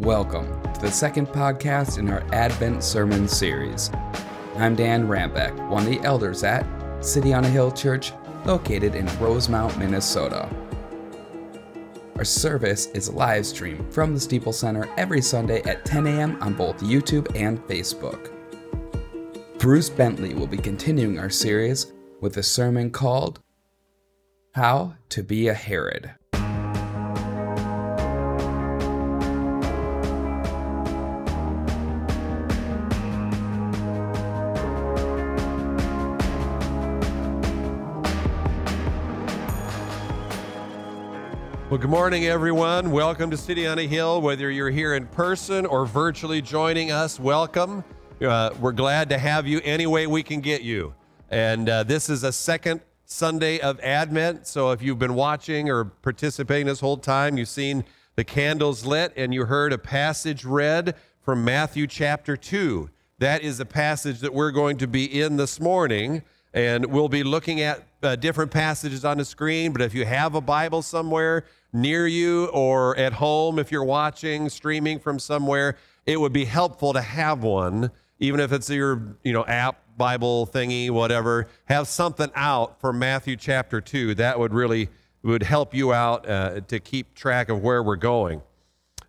Welcome to the second podcast in our Advent Sermon series. I'm Dan Rambeck, one of the elders at City on a Hill Church, located in Rosemount, Minnesota. Our service is live streamed from the Steeple Center every Sunday at 10 a.m. on both YouTube and Facebook. Bruce Bentley will be continuing our series with a sermon called How to Be a Herod. Well, good morning, everyone. Welcome to City on a Hill. Whether you're here in person or virtually joining us, welcome. Uh, we're glad to have you any way we can get you. And uh, this is a second Sunday of Advent. So if you've been watching or participating this whole time, you've seen the candles lit and you heard a passage read from Matthew chapter 2. That is the passage that we're going to be in this morning. And we'll be looking at uh, different passages on the screen. But if you have a Bible somewhere, near you or at home if you're watching, streaming from somewhere, it would be helpful to have one, even if it's your, you know, app, Bible thingy, whatever. Have something out for Matthew chapter 2. That would really would help you out uh, to keep track of where we're going.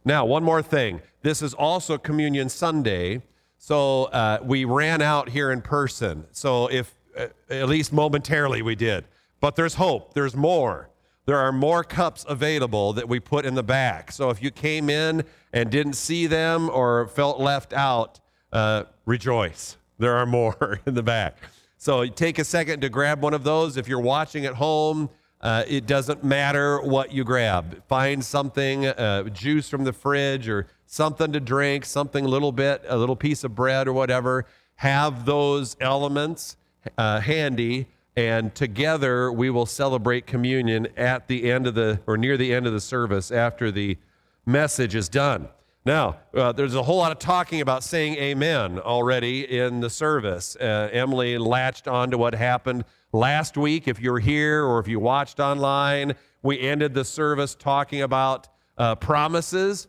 Now, one more thing. This is also Communion Sunday, so uh, we ran out here in person. So if uh, at least momentarily we did, but there's hope. There's more there are more cups available that we put in the back. So if you came in and didn't see them or felt left out, uh, rejoice. There are more in the back. So take a second to grab one of those. If you're watching at home, uh, it doesn't matter what you grab. Find something, uh, juice from the fridge or something to drink, something a little bit, a little piece of bread or whatever. Have those elements uh, handy and together we will celebrate communion at the end of the or near the end of the service after the message is done. Now uh, there's a whole lot of talking about saying amen already in the service. Uh, emily latched on to what happened last week. If you're here or if you watched online we ended the service talking about uh, promises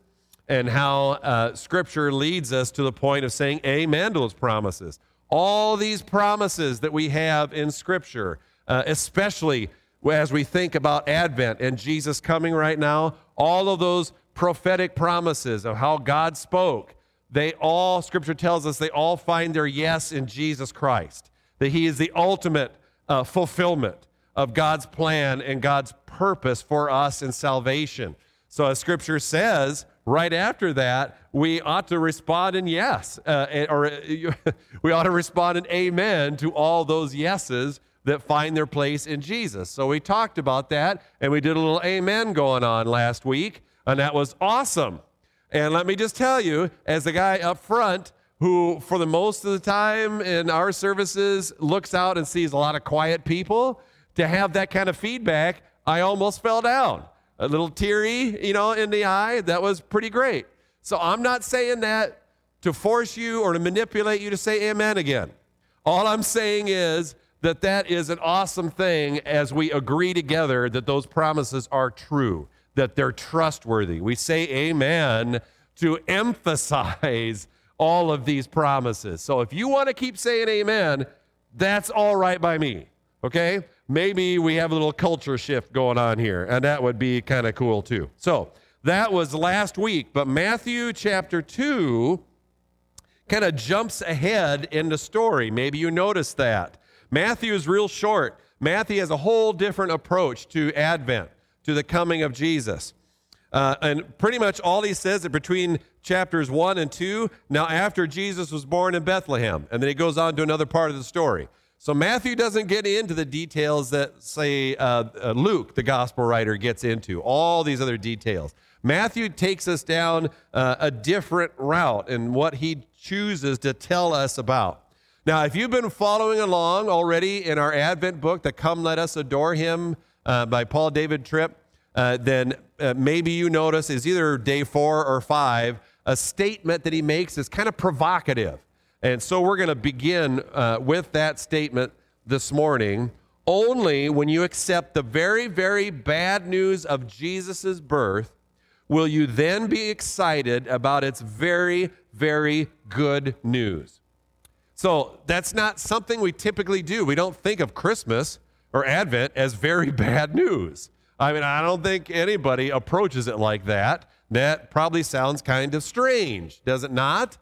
and how uh, scripture leads us to the point of saying amen to those promises all these promises that we have in Scripture, uh, especially as we think about Advent and Jesus coming right now, all of those prophetic promises of how God spoke, they all, Scripture tells us, they all find their yes in Jesus Christ, that He is the ultimate uh, fulfillment of God's plan and God's purpose for us in salvation. So, as Scripture says, right after that, we ought to respond in yes, uh, or we ought to respond in amen to all those yeses that find their place in Jesus. So we talked about that, and we did a little amen going on last week, and that was awesome. And let me just tell you, as the guy up front, who for the most of the time in our services looks out and sees a lot of quiet people, to have that kind of feedback, I almost fell down a little teary, you know, in the eye. That was pretty great. So I'm not saying that to force you or to manipulate you to say amen again. All I'm saying is that that is an awesome thing as we agree together that those promises are true, that they're trustworthy. We say amen to emphasize all of these promises. So if you want to keep saying amen, that's all right by me. Okay? Maybe we have a little culture shift going on here, and that would be kind of cool too. So that was last week, but Matthew chapter 2 kind of jumps ahead in the story. Maybe you noticed that. Matthew is real short. Matthew has a whole different approach to Advent, to the coming of Jesus. Uh, and pretty much all he says is between chapters 1 and 2, now after Jesus was born in Bethlehem. And then he goes on to another part of the story. So Matthew doesn't get into the details that, say, uh, uh, Luke, the gospel writer, gets into, all these other details. Matthew takes us down uh, a different route in what he chooses to tell us about. Now, if you've been following along already in our Advent book, the Come Let Us Adore Him uh, by Paul David Tripp, uh, then uh, maybe you notice is either day four or five, a statement that he makes is kind of provocative. And so we're going to begin uh, with that statement this morning. Only when you accept the very, very bad news of Jesus' birth will you then be excited about its very, very good news. So that's not something we typically do. We don't think of Christmas or Advent as very bad news. I mean, I don't think anybody approaches it like that. That probably sounds kind of strange, does it not?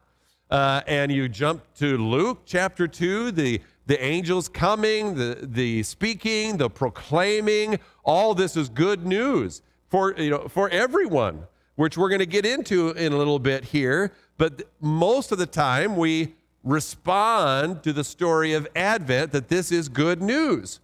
Uh, and you jump to Luke chapter 2, the, the angels coming, the, the speaking, the proclaiming. All this is good news for, you know, for everyone, which we're going to get into in a little bit here. But most of the time, we respond to the story of Advent that this is good news.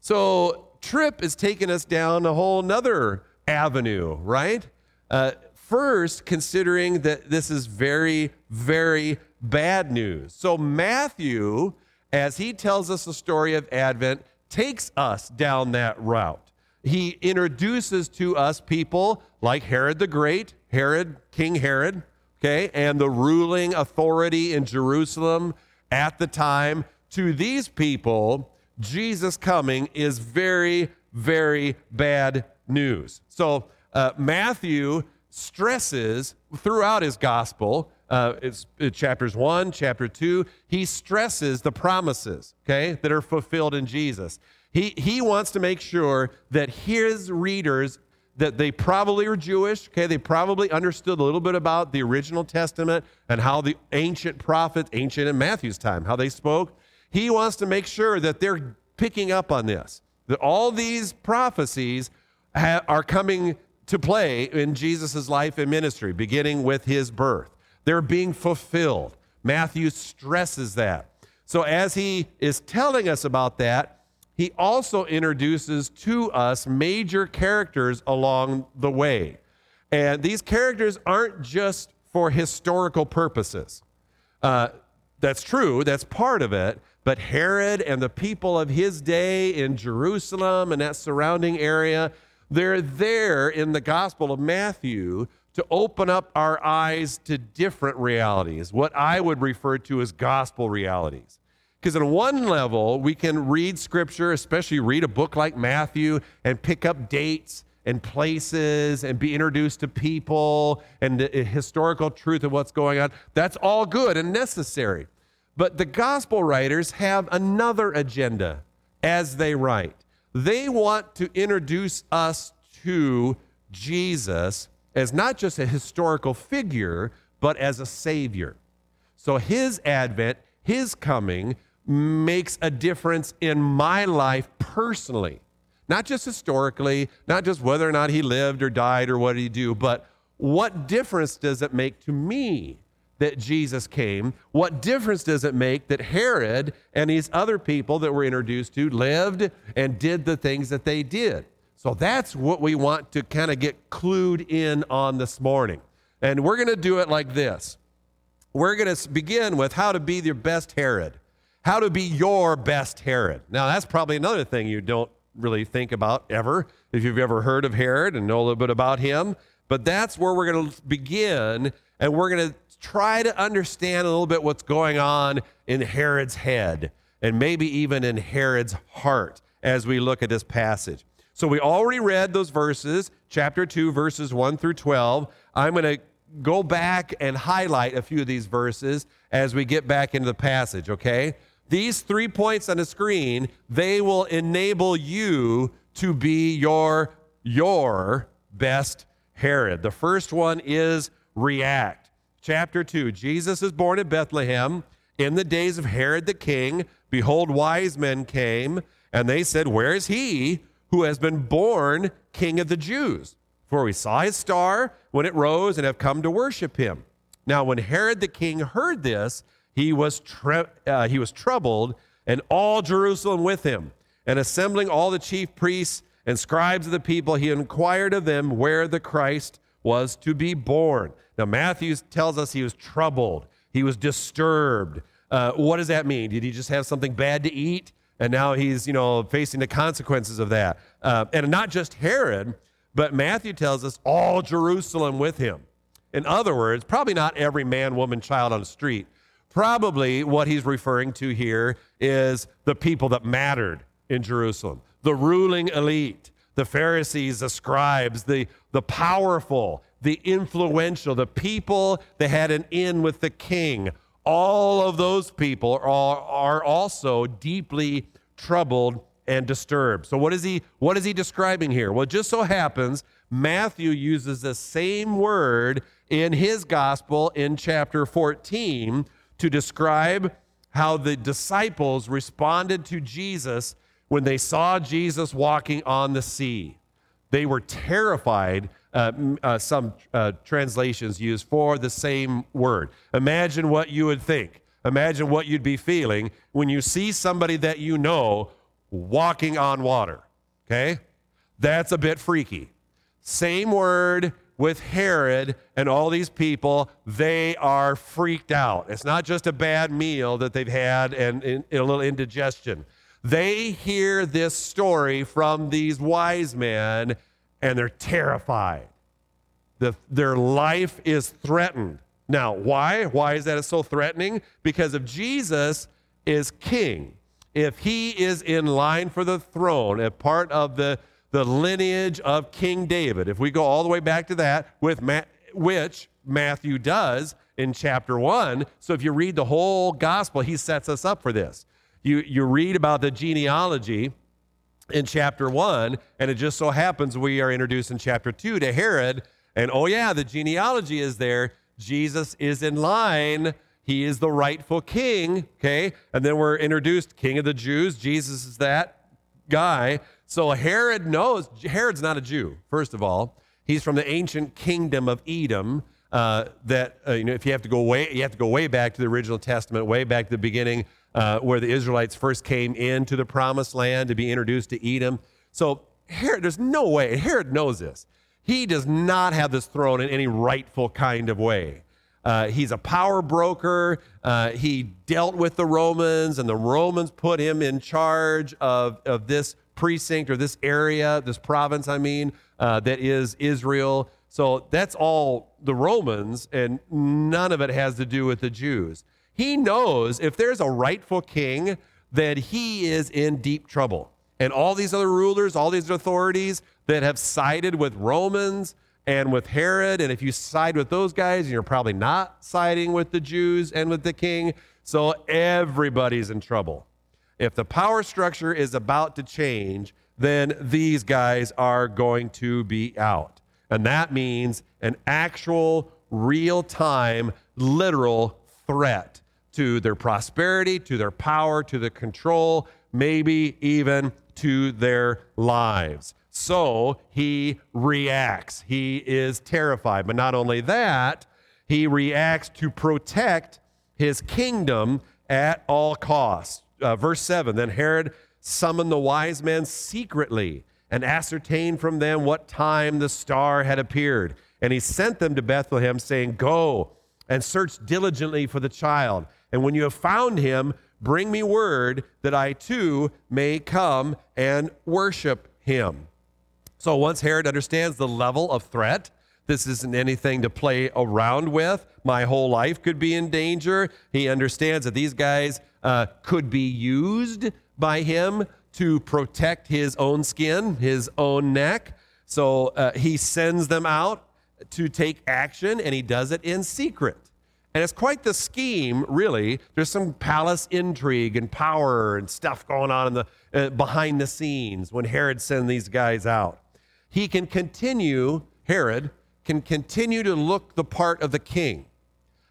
So, Tripp is taking us down a whole nother avenue, right? Uh, first, considering that this is very, very bad news. So, Matthew, as he tells us the story of Advent, takes us down that route. He introduces to us people like Herod the Great, Herod, King Herod, okay, and the ruling authority in Jerusalem at the time. To these people, Jesus coming is very, very bad news. So, uh, Matthew stresses throughout his gospel, uh, it's, it's chapters one, chapter two, he stresses the promises, okay, that are fulfilled in Jesus. He, he wants to make sure that his readers that they probably were Jewish, okay, they probably understood a little bit about the original testament and how the ancient prophets, ancient in Matthew's time, how they spoke. He wants to make sure that they're picking up on this, that all these prophecies ha- are coming to play in Jesus' life and ministry, beginning with his birth. They're being fulfilled. Matthew stresses that. So, as he is telling us about that, he also introduces to us major characters along the way. And these characters aren't just for historical purposes. Uh, that's true, that's part of it. But Herod and the people of his day in Jerusalem and that surrounding area, they're there in the Gospel of Matthew to open up our eyes to different realities, what I would refer to as gospel realities. Because on one level, we can read scripture, especially read a book like Matthew, and pick up dates and places and be introduced to people and the eh, historical truth of what's going on. That's all good and necessary. But the gospel writers have another agenda as they write. They want to introduce us to Jesus as not just a historical figure, but as a savior. So his advent, his coming, makes a difference in my life personally. Not just historically, not just whether or not he lived or died or what did he do, but what difference does it make to me that Jesus came? What difference does it make that Herod and these other people that we're introduced to lived and did the things that they did? So that's what we want to kind of get clued in on this morning. And we're going to do it like this. We're going to begin with how to be your best Herod, how to be your best Herod. Now, that's probably another thing you don't really think about ever, if you've ever heard of Herod and know a little bit about him. But that's where we're going to begin, and we're going to try to understand a little bit what's going on in Herod's head and maybe even in Herod's heart as we look at this passage. So we already read those verses, chapter 2, verses 1 through 12. I'm going to go back and highlight a few of these verses as we get back into the passage, okay? These three points on the screen, they will enable you to be your your best Herod. The first one is react chapter 2. Jesus is born in Bethlehem in the days of Herod the king. Behold, wise men came, and they said, Where is he who has been born king of the Jews? For we saw his star when it rose and have come to worship him. Now, when Herod the king heard this, he was, tre- uh, he was troubled, and all Jerusalem with him. And assembling all the chief priests and scribes of the people, he inquired of them where the Christ was to be born. Now, Matthew tells us he was troubled, he was disturbed. Uh, what does that mean? Did he just have something bad to eat? And now he's, you know, facing the consequences of that. Uh, and not just Herod, but Matthew tells us all Jerusalem with him. In other words, probably not every man, woman, child on the street. Probably what he's referring to here is the people that mattered in Jerusalem, the ruling elite, the Pharisees, the scribes, the, the powerful, the influential, the people that had an in with the king, all of those people are, are also deeply troubled and disturbed. So what is he what is he describing here? Well, just so happens Matthew uses the same word in his gospel in chapter 14 to describe how the disciples responded to Jesus when they saw Jesus walking on the sea. They were terrified. Uh, uh, some uh, translations use for the same word. Imagine what you would think. Imagine what you'd be feeling when you see somebody that you know walking on water. Okay? That's a bit freaky. Same word with Herod and all these people. They are freaked out. It's not just a bad meal that they've had and, and, and a little indigestion. They hear this story from these wise men and they're terrified. The, their life is threatened. Now, why? Why is that so threatening? Because if Jesus is king, if he is in line for the throne, a part of the, the lineage of King David, if we go all the way back to that, with Ma- which Matthew does in chapter one. So if you read the whole gospel, he sets us up for this. You, you read about the genealogy in chapter one, and it just so happens we are introduced in chapter two to Herod. And oh, yeah, the genealogy is there. Jesus is in line. He is the rightful king, okay? And then we're introduced king of the Jews. Jesus is that guy. So Herod knows, Herod's not a Jew, first of all. He's from the ancient kingdom of Edom. Uh, that uh, you know, if you have to go way, you have to go way back to the original Testament, way back to the beginning, uh, where the Israelites first came into the Promised Land to be introduced to Edom. So Herod, there's no way. Herod knows this. He does not have this throne in any rightful kind of way. Uh, he's a power broker. Uh, he dealt with the Romans, and the Romans put him in charge of, of this precinct or this area, this province, I mean, uh, that is Israel. So that's all the Romans, and none of it has to do with the Jews. He knows if there's a rightful king, that he is in deep trouble. And all these other rulers, all these authorities, that have sided with Romans and with Herod. And if you side with those guys, you're probably not siding with the Jews and with the king. So everybody's in trouble. If the power structure is about to change, then these guys are going to be out. And that means an actual, real time, literal threat to their prosperity, to their power, to their control, maybe even to their lives. So he reacts. He is terrified. But not only that, he reacts to protect his kingdom at all costs. Uh, verse 7 Then Herod summoned the wise men secretly and ascertained from them what time the star had appeared. And he sent them to Bethlehem, saying, Go and search diligently for the child. And when you have found him, bring me word that I too may come and worship him. So once Herod understands the level of threat, this isn't anything to play around with. My whole life could be in danger. He understands that these guys uh, could be used by him to protect his own skin, his own neck. So uh, he sends them out to take action, and he does it in secret. And it's quite the scheme, really. There's some palace intrigue and power and stuff going on in the, uh, behind the scenes when Herod sends these guys out he can continue, Herod can continue to look the part of the king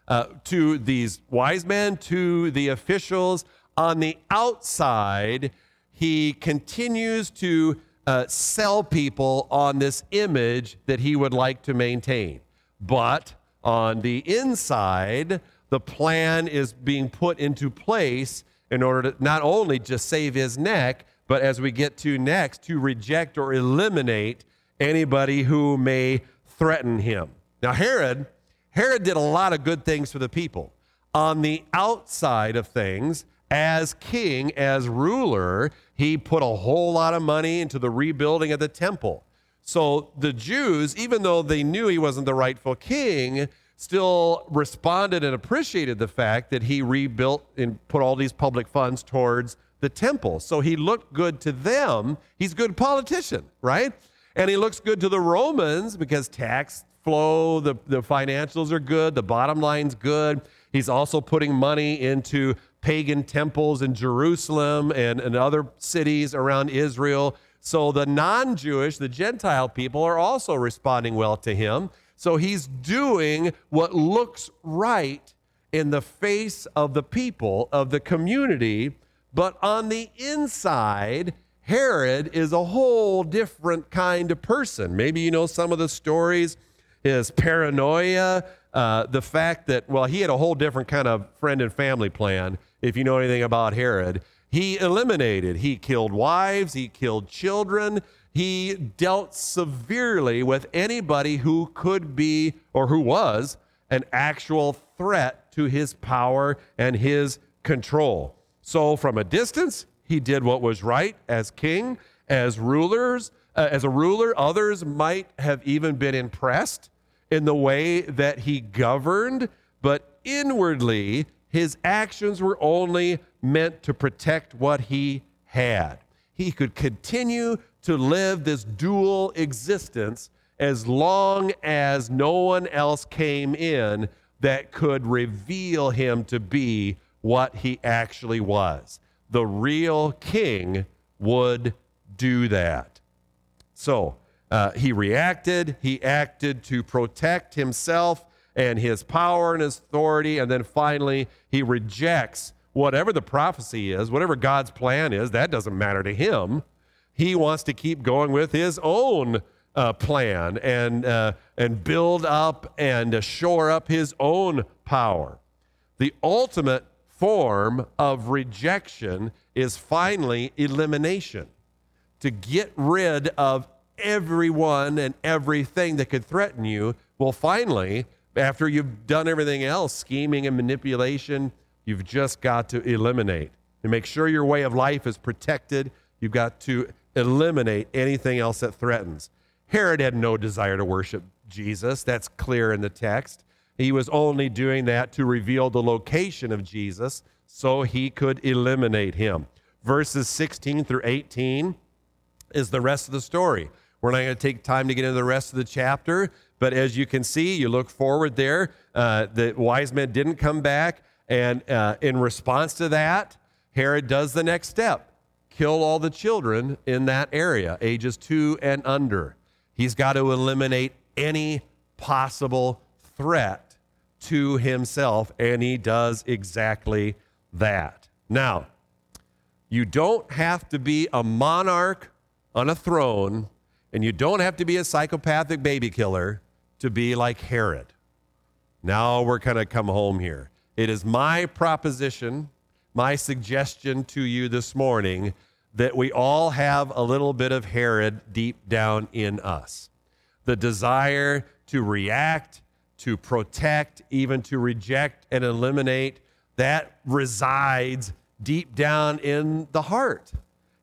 uh, to these wise men, to the officials. On the outside, he continues to uh, sell people on this image that he would like to maintain. But on the inside, the plan is being put into place in order to not only just save his neck, but as we get to next, to reject or eliminate anybody who may threaten him. Now, Herod, Herod did a lot of good things for the people. On the outside of things, as king, as ruler, he put a whole lot of money into the rebuilding of the temple. So the Jews, even though they knew he wasn't the rightful king, still responded and appreciated the fact that he rebuilt and put all these public funds towards the temple. So he looked good to them. He's a good politician, right? And he looks good to the Romans because tax flow, the, the financials are good, the bottom line's good. He's also putting money into pagan temples in Jerusalem and, and other cities around Israel. So the non Jewish, the Gentile people, are also responding well to him. So he's doing what looks right in the face of the people, of the community. But on the inside, Herod is a whole different kind of person. Maybe you know some of the stories his paranoia, uh, the fact that, well, he had a whole different kind of friend and family plan, if you know anything about Herod. He eliminated, he killed wives, he killed children, he dealt severely with anybody who could be or who was an actual threat to his power and his control. So, from a distance, he did what was right as king, as rulers, uh, as a ruler. Others might have even been impressed in the way that he governed, but inwardly, his actions were only meant to protect what he had. He could continue to live this dual existence as long as no one else came in that could reveal him to be what he actually was. The real king would do that. So, uh, he reacted, he acted to protect himself and his power and his authority, and then finally he rejects whatever the prophecy is, whatever God's plan is, that doesn't matter to him. He wants to keep going with his own uh, plan and, uh, and build up and shore up his own power. The ultimate form of rejection is finally elimination. To get rid of everyone and everything that could threaten you. Well, finally, after you've done everything else, scheming and manipulation, you've just got to eliminate. To make sure your way of life is protected, you've got to eliminate anything else that threatens. Herod had no desire to worship Jesus. That's clear in the text. He was only doing that to reveal the location of Jesus so he could eliminate him. Verses 16 through 18 is the rest of the story. We're not going to take time to get into the rest of the chapter, but as you can see, you look forward there. Uh, the wise men didn't come back, and uh, in response to that, Herod does the next step kill all the children in that area, ages two and under. He's got to eliminate any possible threat to himself, and he does exactly that. Now, you don't have to be a monarch on a throne and you don't have to be a psychopathic baby killer to be like Herod. Now we're going to come home here. It is my proposition, my suggestion to you this morning that we all have a little bit of Herod deep down in us. The desire to react, to protect, even to reject and eliminate, that resides deep down in the heart.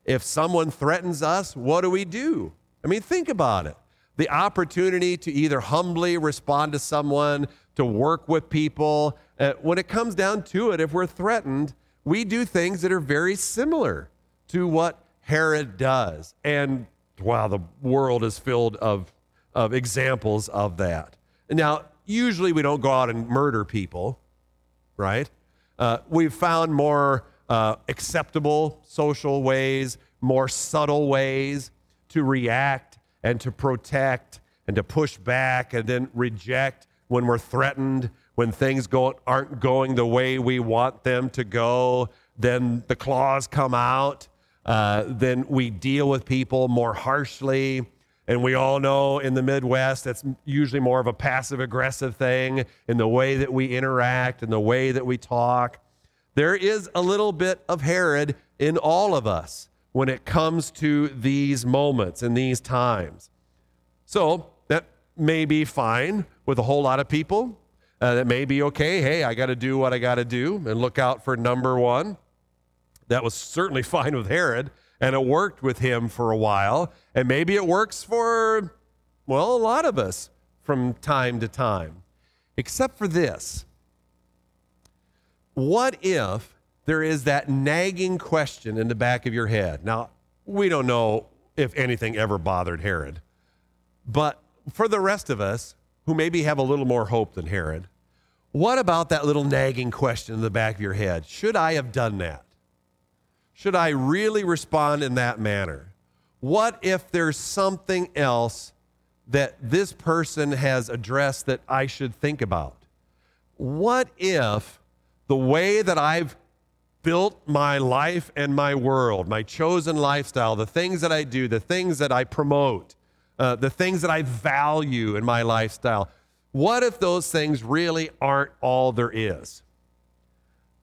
If someone threatens us, what do we do? I mean, think about it. The opportunity to either humbly respond to someone, to work with people. Uh, when it comes down to it, if we're threatened, we do things that are very similar to what Herod does. And wow, the world is filled of, of examples of that. Now, usually we don't go out and murder people, right? Uh, we've found more uh, acceptable social ways, more subtle ways to react and to protect and to push back and then reject when we're threatened, when things go, aren't going the way we want them to go, then the claws come out. Uh, then we deal with people more harshly. And we all know in the Midwest, that's usually more of a passive aggressive thing in the way that we interact and the way that we talk. There is a little bit of Herod in all of us when it comes to these moments and these times. So that may be fine with a whole lot of people. Uh, that may be okay. Hey, I got to do what I got to do and look out for number one. That was certainly fine with Herod, and it worked with him for a while. And maybe it works for, well, a lot of us from time to time. Except for this. What if there is that nagging question in the back of your head. Now, we don't know if anything ever bothered Herod, but for the rest of us, who maybe have a little more hope than Herod, what about that little nagging question in the back of your head? Should I have done that? Should I really respond in that manner? What if there's something else that this person has addressed that I should think about? What if the way that I've built my life and my world, my chosen lifestyle, the things that I do, the things that I promote, uh, the things that I value in my lifestyle. What if those things really aren't all there is?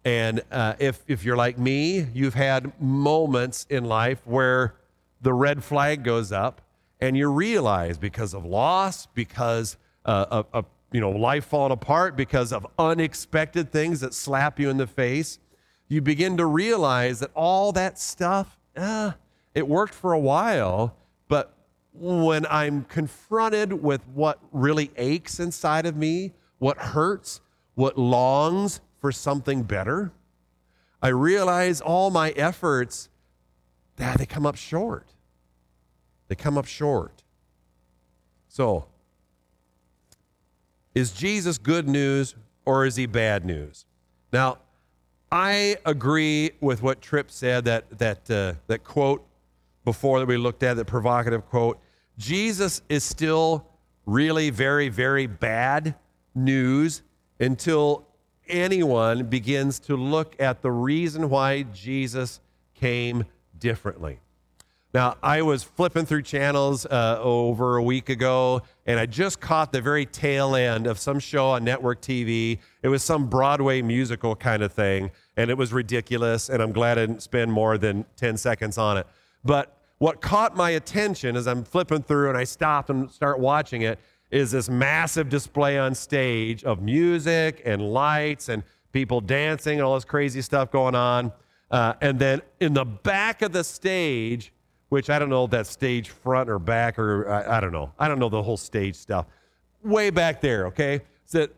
And uh, if, if you're like me, you've had moments in life where the red flag goes up and you realize because of loss, because uh, of, of you know, life falling apart, because of unexpected things that slap you in the face, you begin to realize that all that stuff, uh, it worked for a while, but when I'm confronted with what really aches inside of me, what hurts, what longs for something better, I realize all my efforts, that they come up short. They come up short. So, is Jesus good news or is he bad news? Now, I agree with what Tripp said that that uh, that quote before that we looked at, that provocative quote. Jesus is still really very, very bad news until anyone begins to look at the reason why Jesus came differently. Now, I was flipping through channels uh, over a week ago, and I just caught the very tail end of some show on network TV. It was some Broadway musical kind of thing, and it was ridiculous, and I'm glad I didn't spend more than 10 seconds on it. But what caught my attention as I'm flipping through and I stop and start watching it is this massive display on stage of music and lights and people dancing and all this crazy stuff going on. Uh, and then in the back of the stage, which I don't know if that's stage front or back or I, I, don't know. I don't know the whole stage stuff. Way back there, okay? So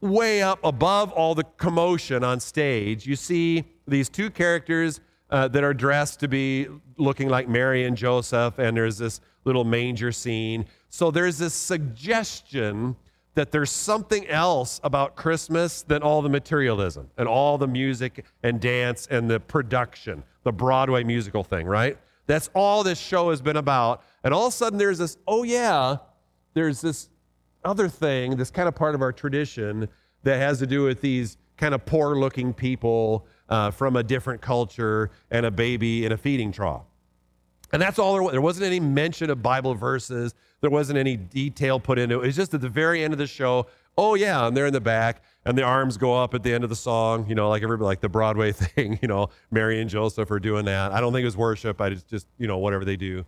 way up above all the commotion on stage, you see these two characters uh, that are dressed to be looking like Mary and Joseph, and there's this little manger scene. So there's this suggestion that there's something else about Christmas than all the materialism and all the music and dance and the production, the Broadway musical thing, right? That's all this show has been about. And all of a sudden, there's this, oh, yeah, there's this other thing, this kind of part of our tradition that has to do with these kind of poor looking people uh, from a different culture and a baby in a feeding trough. And that's all there was. There wasn't any mention of Bible verses. There wasn't any detail put into it. It's just at the very end of the show, oh, yeah, and they're in the back, and the arms go up at the end of the song, you know, like everybody, like the Broadway thing, you know, Mary and Joseph are doing that. I don't think it was worship. I just, just you know, whatever they do.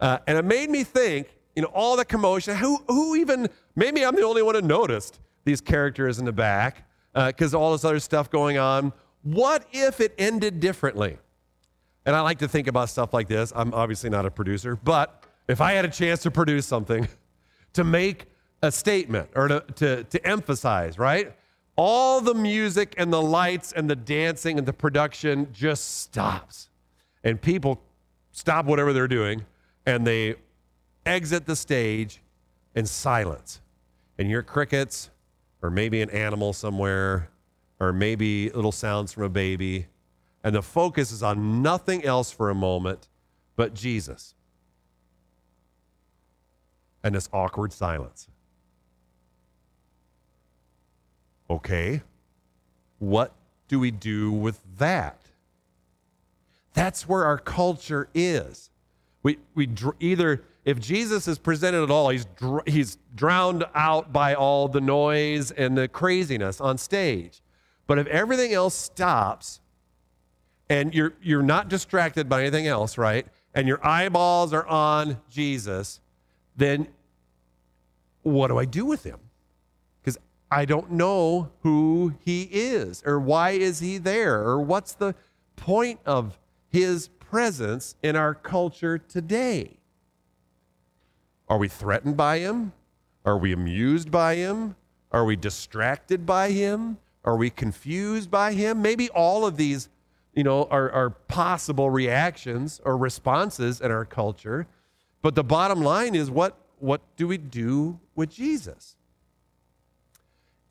Uh, and it made me think, you know, all the commotion. Who, who even, maybe I'm the only one who noticed these characters in the back because uh, all this other stuff going on. What if it ended differently? And I like to think about stuff like this. I'm obviously not a producer, but if I had a chance to produce something to make a statement or to, to, to emphasize, right? all the music and the lights and the dancing and the production just stops. And people stop whatever they're doing and they exit the stage in silence. And your crickets, or maybe an animal somewhere, or maybe little sounds from a baby. And the focus is on nothing else for a moment but Jesus. And this awkward silence. Okay, what do we do with that? That's where our culture is. We, we dr- either, if Jesus is presented at all, he's, dr- he's drowned out by all the noise and the craziness on stage. But if everything else stops and you're, you're not distracted by anything else, right? And your eyeballs are on Jesus, then what do I do with him? I don't know who he is or why is he there or what's the point of his presence in our culture today. Are we threatened by him? Are we amused by him? Are we distracted by him? Are we confused by him? Maybe all of these, you know, are, are possible reactions or responses in our culture. But the bottom line is what, what do we do with Jesus?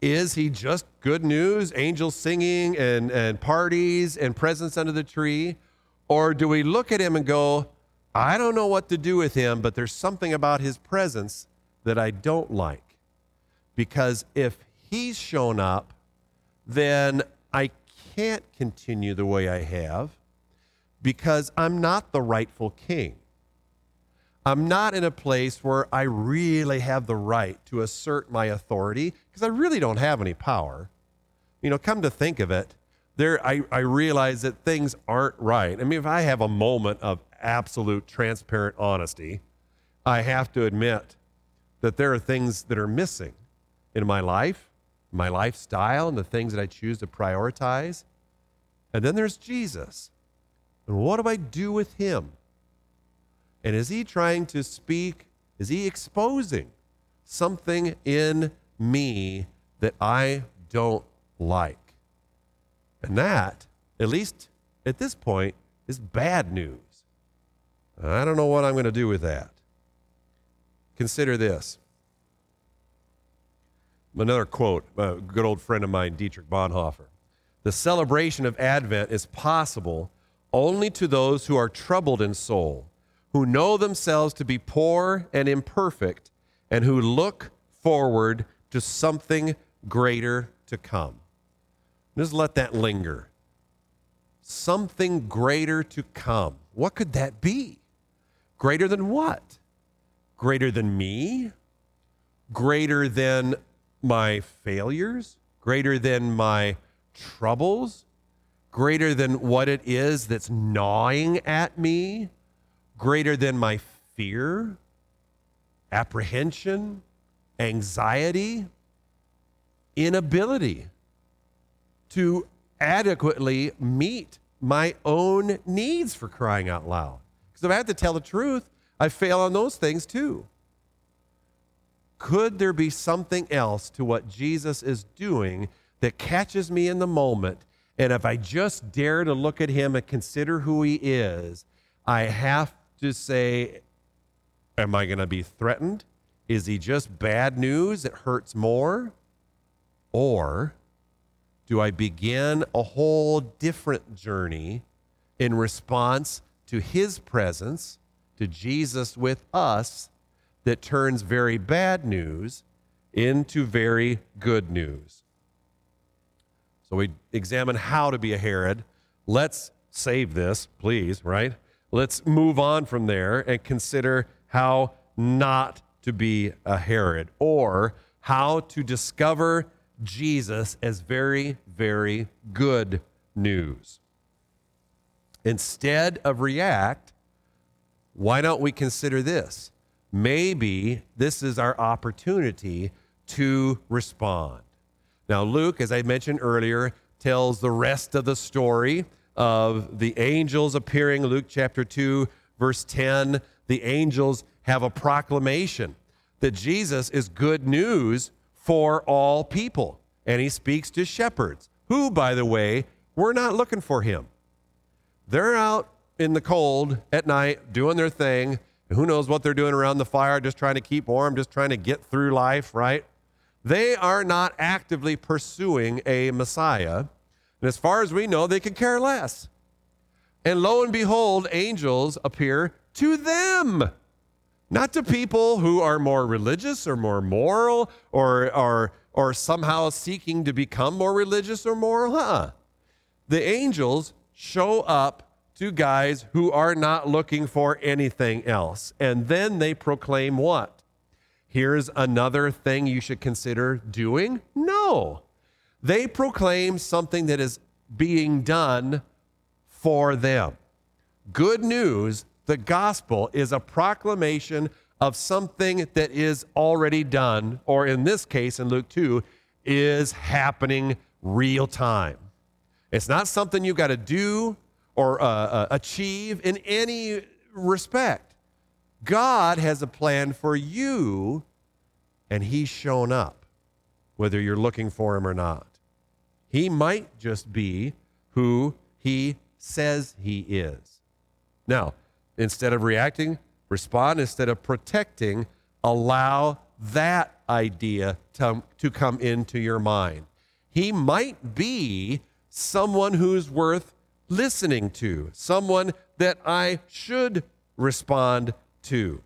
Is he just good news, angels singing and, and parties and presents under the tree? Or do we look at him and go, I don't know what to do with him, but there's something about his presence that I don't like? Because if he's shown up, then I can't continue the way I have because I'm not the rightful king. I'm not in a place where I really have the right to assert my authority because I really don't have any power. You know, come to think of it, there I, I realize that things aren't right. I mean, if I have a moment of absolute transparent honesty, I have to admit that there are things that are missing in my life, my lifestyle, and the things that I choose to prioritize. And then there's Jesus. And what do I do with him? And is he trying to speak? Is he exposing something in me that I don't like? And that, at least at this point, is bad news. I don't know what I'm going to do with that. Consider this. Another quote, a good old friend of mine, Dietrich Bonhoeffer. The celebration of Advent is possible only to those who are troubled in soul who know themselves to be poor and imperfect, and who look forward to something greater to come. Just let that linger. Something greater to come. What could that be? Greater than what? Greater than me? Greater than my failures? Greater than my troubles? Greater than what it is that's gnawing at me? greater than my fear, apprehension, anxiety, inability to adequately meet my own needs for crying out loud. Because if I have to tell the truth, I fail on those things too. Could there be something else to what Jesus is doing that catches me in the moment? And if I just dare to look at him and consider who he is, I have to say, Am I going to be threatened? Is he just bad news It hurts more? Or do I begin a whole different journey in response to his presence, to Jesus with us, that turns very bad news into very good news? So we examine how to be a Herod. Let's save this, please, right? Let's move on from there and consider how not to be a Herod or how to discover Jesus as very, very good news. Instead of react, why don't we consider this? Maybe this is our opportunity to respond. Now, Luke, as I mentioned earlier, tells the rest of the story of the angels appearing, Luke chapter 2, verse 10. The angels have a proclamation that Jesus is good news for all people. And he speaks to shepherds, who, by the way, were not looking for him. They're out in the cold at night doing their thing. Who knows what they're doing around the fire, just trying to keep warm, just trying to get through life, right? They are not actively pursuing a Messiah. And as far as we know, they could care less. And lo and behold, angels appear to them, not to people who are more religious or more moral or, or, or somehow seeking to become more religious or moral. Huh? The angels show up to guys who are not looking for anything else. And then they proclaim what? Here's another thing you should consider doing? No. They proclaim something that is being done for them. Good news, the gospel, is a proclamation of something that is already done, or in this case, in Luke 2, is happening real time. It's not something you've got to do or uh, uh, achieve in any respect. God has a plan for you, and He's shown up, whether you're looking for Him or not. He might just be who he says he is. Now, instead of reacting, respond. Instead of protecting, allow that idea to, to come into your mind. He might be someone who's worth listening to, someone that I should respond to.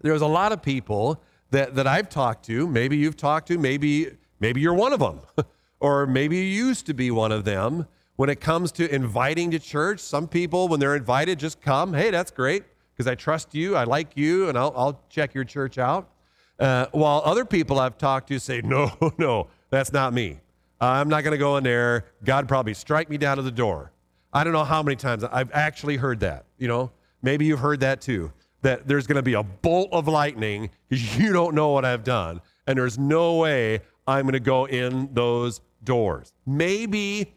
There's a lot of people that, that I've talked to, maybe you've talked to, maybe, maybe you're one of them, or maybe you used to be one of them. When it comes to inviting to church, some people, when they're invited, just come. Hey, that's great because I trust you, I like you, and I'll, I'll check your church out. Uh, while other people I've talked to say, no, no, that's not me. I'm not going to go in there. God probably strike me down to the door. I don't know how many times I've actually heard that. You know, maybe you've heard that too. That there's going to be a bolt of lightning because you don't know what I've done, and there's no way I'm going to go in those doors. Maybe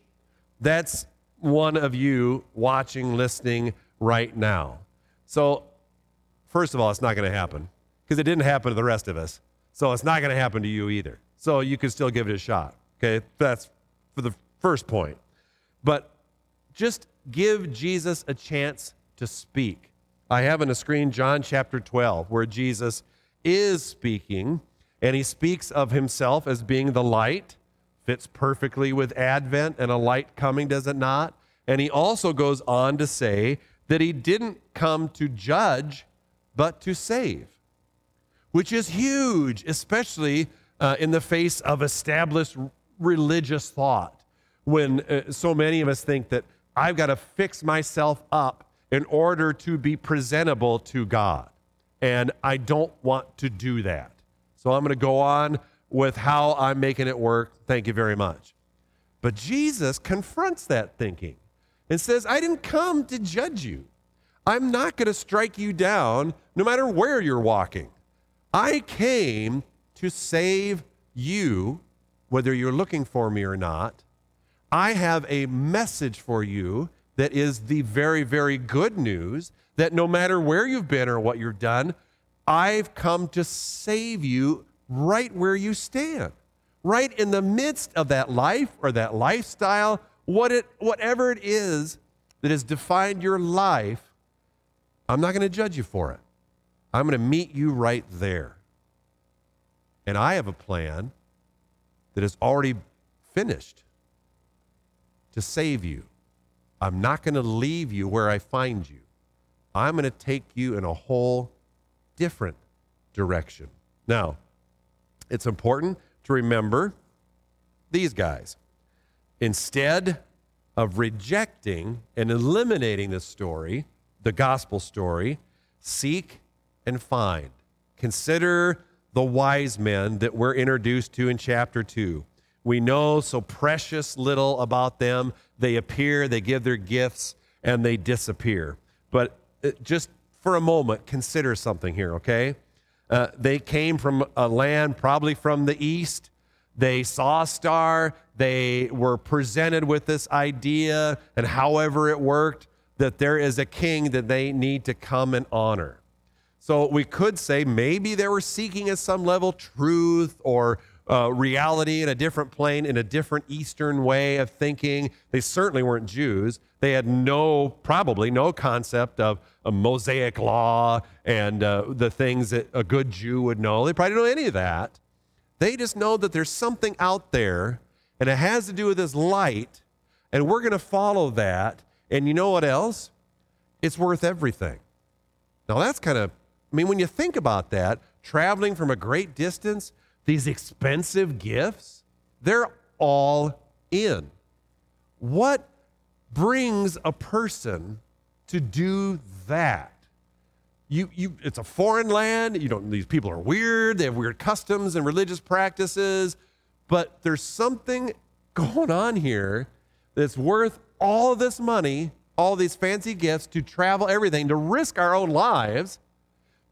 that's one of you watching, listening right now. So, first of all, it's not going to happen because it didn't happen to the rest of us. So, it's not going to happen to you either. So, you can still give it a shot. Okay, that's for the first point. But just give Jesus a chance to speak. I have on the screen John chapter 12, where Jesus is speaking, and he speaks of himself as being the light Fits perfectly with Advent and a light coming, does it not? And he also goes on to say that he didn't come to judge, but to save, which is huge, especially uh, in the face of established religious thought. When uh, so many of us think that I've got to fix myself up in order to be presentable to God. And I don't want to do that. So I'm going to go on with how I'm making it work. Thank you very much. But Jesus confronts that thinking and says, I didn't come to judge you. I'm not going to strike you down no matter where you're walking. I came to save you, whether you're looking for me or not. I have a message for you that is the very, very good news that no matter where you've been or what you've done, I've come to save you right where you stand, right in the midst of that life or that lifestyle, what it, whatever it is that has defined your life. I'm not going to judge you for it. I'm going to meet you right there. And I have a plan that is already finished to save you. I'm not going to leave you where I find you. I'm going to take you in a whole different direction. Now, it's important to remember these guys. Instead of rejecting and eliminating the story, the gospel story, seek and find. Consider the wise men that we're introduced to in chapter 2. We know so precious little about them. They appear, they give their gifts, and they disappear. But uh, just for a moment, consider something here, okay? Uh, they came from a land probably from the east. They saw a star. They were presented with this idea, and however it worked, that there is a king that they need to come and honor. So we could say maybe they were seeking at some level truth or uh, reality in a different plane, in a different Eastern way of thinking. They certainly weren't Jews. They had no, probably no concept of a Mosaic law and uh, the things that a good Jew would know. They probably don't know any of that. They just know that there's something out there and it has to do with this light, and we're going to follow that. And you know what else? It's worth everything. Now, that's kind of, I mean, when you think about that, traveling from a great distance, these expensive gifts, they're all in. What brings a person to do that? You, you, it's a foreign land. You don't, these people are weird. They have weird customs and religious practices. But there's something going on here that's worth all this money, all these fancy gifts to travel, everything, to risk our own lives,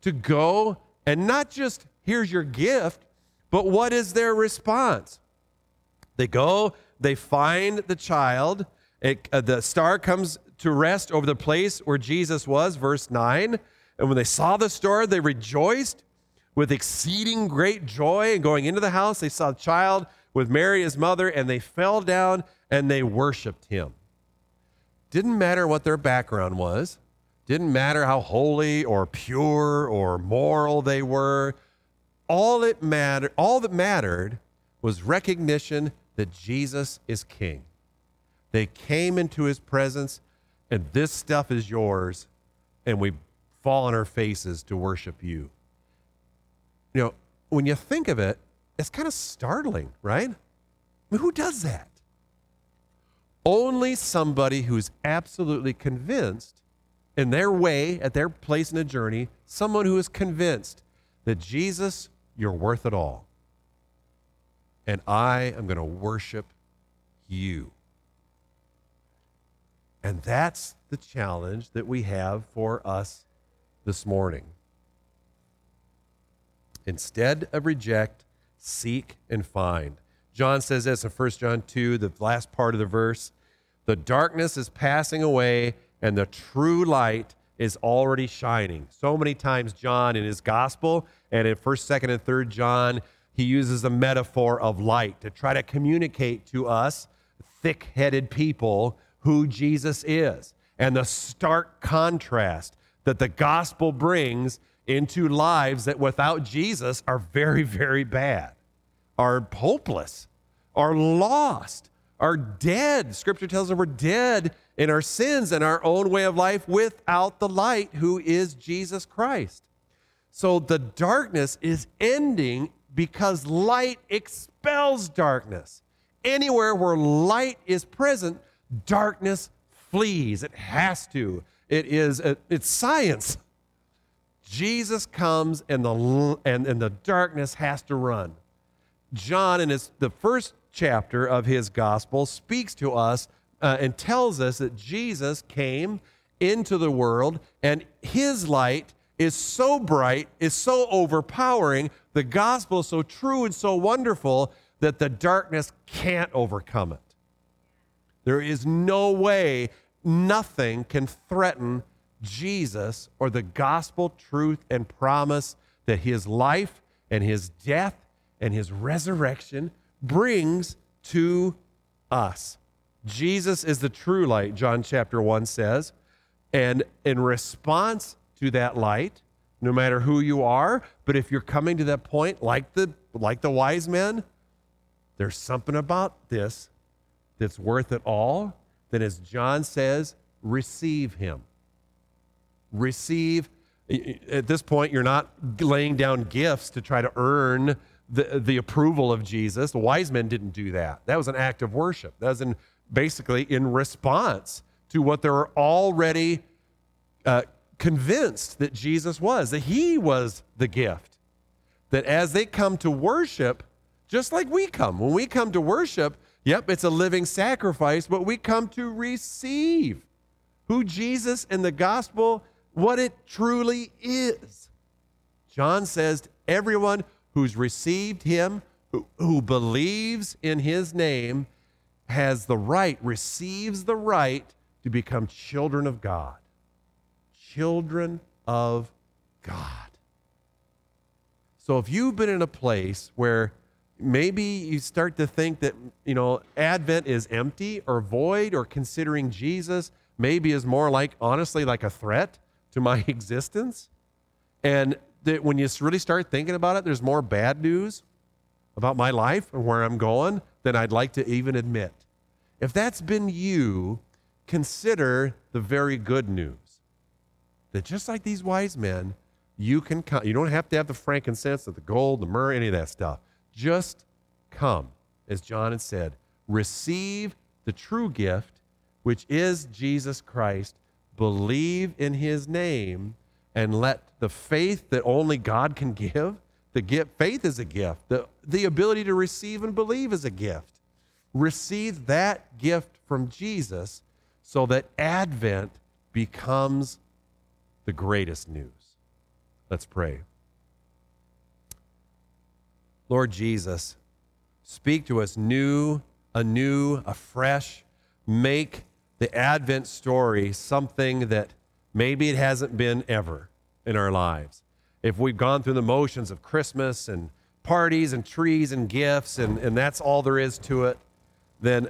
to go and not just here's your gift, but what is their response? They go, they find the child. It, uh, the star comes to rest over the place where Jesus was, verse 9. And when they saw the star, they rejoiced with exceeding great joy. And going into the house, they saw the child with Mary, his mother, and they fell down and they worshiped him. Didn't matter what their background was, didn't matter how holy or pure or moral they were all it mattered, all that mattered was recognition that Jesus is king. They came into his presence and this stuff is yours and we fall on our faces to worship you. You know, when you think of it, it's kind of startling, right? I mean, who does that? Only somebody who's absolutely convinced in their way, at their place in the journey, someone who is convinced that Jesus, you're worth it all. And I am going to worship you. And that's the challenge that we have for us this morning. Instead of reject, seek and find. John says this in 1 John 2, the last part of the verse. The darkness is passing away and the true light is already shining. So many times, John in his gospel and in 1st, 2nd, and 3rd John, he uses a metaphor of light to try to communicate to us, thick headed people, who Jesus is and the stark contrast that the gospel brings into lives that without Jesus are very, very bad, are hopeless, are lost, are dead. Scripture tells us we're dead in our sins and our own way of life without the light, who is Jesus Christ. So the darkness is ending because light expels darkness. Anywhere where light is present, darkness flees. It has to. It is it's science. Jesus comes and the and, and the darkness has to run. John in his the first chapter of his gospel speaks to us uh, and tells us that Jesus came into the world and his light is so bright, is so overpowering, the gospel is so true and so wonderful that the darkness can't overcome it. There is no way, nothing can threaten Jesus or the gospel truth and promise that his life and his death and his resurrection brings to us. Jesus is the true light, John chapter 1 says. And in response to that light, no matter who you are, but if you're coming to that point like the like the wise men, there's something about this that's worth it all, then as John says, receive him. Receive. At this point, you're not laying down gifts to try to earn the, the approval of Jesus. The wise men didn't do that. That was an act of worship. That was in, basically in response to what they were already uh, convinced that Jesus was, that he was the gift. That as they come to worship, just like we come, when we come to worship, Yep, it's a living sacrifice, but we come to receive who Jesus and the gospel, what it truly is. John says, everyone who's received him, who, who believes in his name, has the right, receives the right to become children of God. Children of God. So if you've been in a place where maybe you start to think that, you know, Advent is empty or void or considering Jesus maybe is more like, honestly, like a threat to my existence. And that when you really start thinking about it, there's more bad news about my life and where I'm going than I'd like to even admit. If that's been you, consider the very good news that just like these wise men, you can come. You don't have to have the frankincense or the gold, the myrrh, any of that stuff. Just come, as John had said, receive the true gift, which is Jesus Christ, believe in his name, and let the faith that only God can give, the gift, faith is a gift, the, the ability to receive and believe is a gift. Receive that gift from Jesus so that Advent becomes the greatest news. Let's pray. Lord Jesus, speak to us new, anew, afresh. Make the Advent story something that maybe it hasn't been ever in our lives. If we've gone through the motions of Christmas and parties and trees and gifts, and, and that's all there is to it, then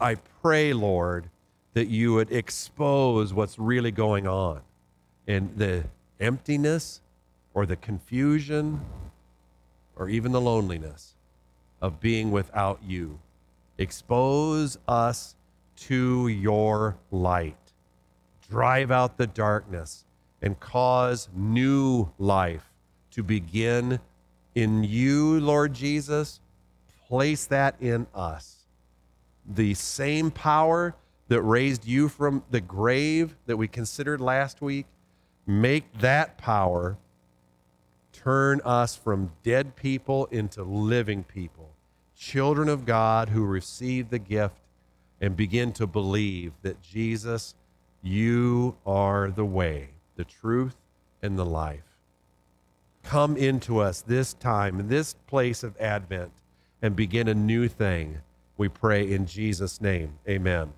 I pray, Lord, that you would expose what's really going on and the emptiness or the confusion or even the loneliness of being without you. Expose us to your light. Drive out the darkness and cause new life to begin in you, Lord Jesus. Place that in us. The same power that raised you from the grave that we considered last week, make that power turn us from dead people into living people, children of God who receive the gift and begin to believe that Jesus, you are the way, the truth, and the life. Come into us this time, in this place of Advent, and begin a new thing. We pray in Jesus' name. Amen.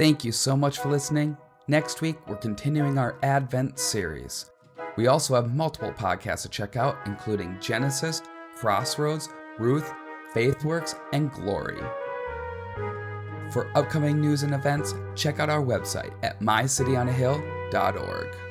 Thank you so much for listening. Next week, we're continuing our Advent series. We also have multiple podcasts to check out, including Genesis, Crossroads, Ruth, Faithworks, and Glory. For upcoming news and events, check out our website at mycityonahill.org.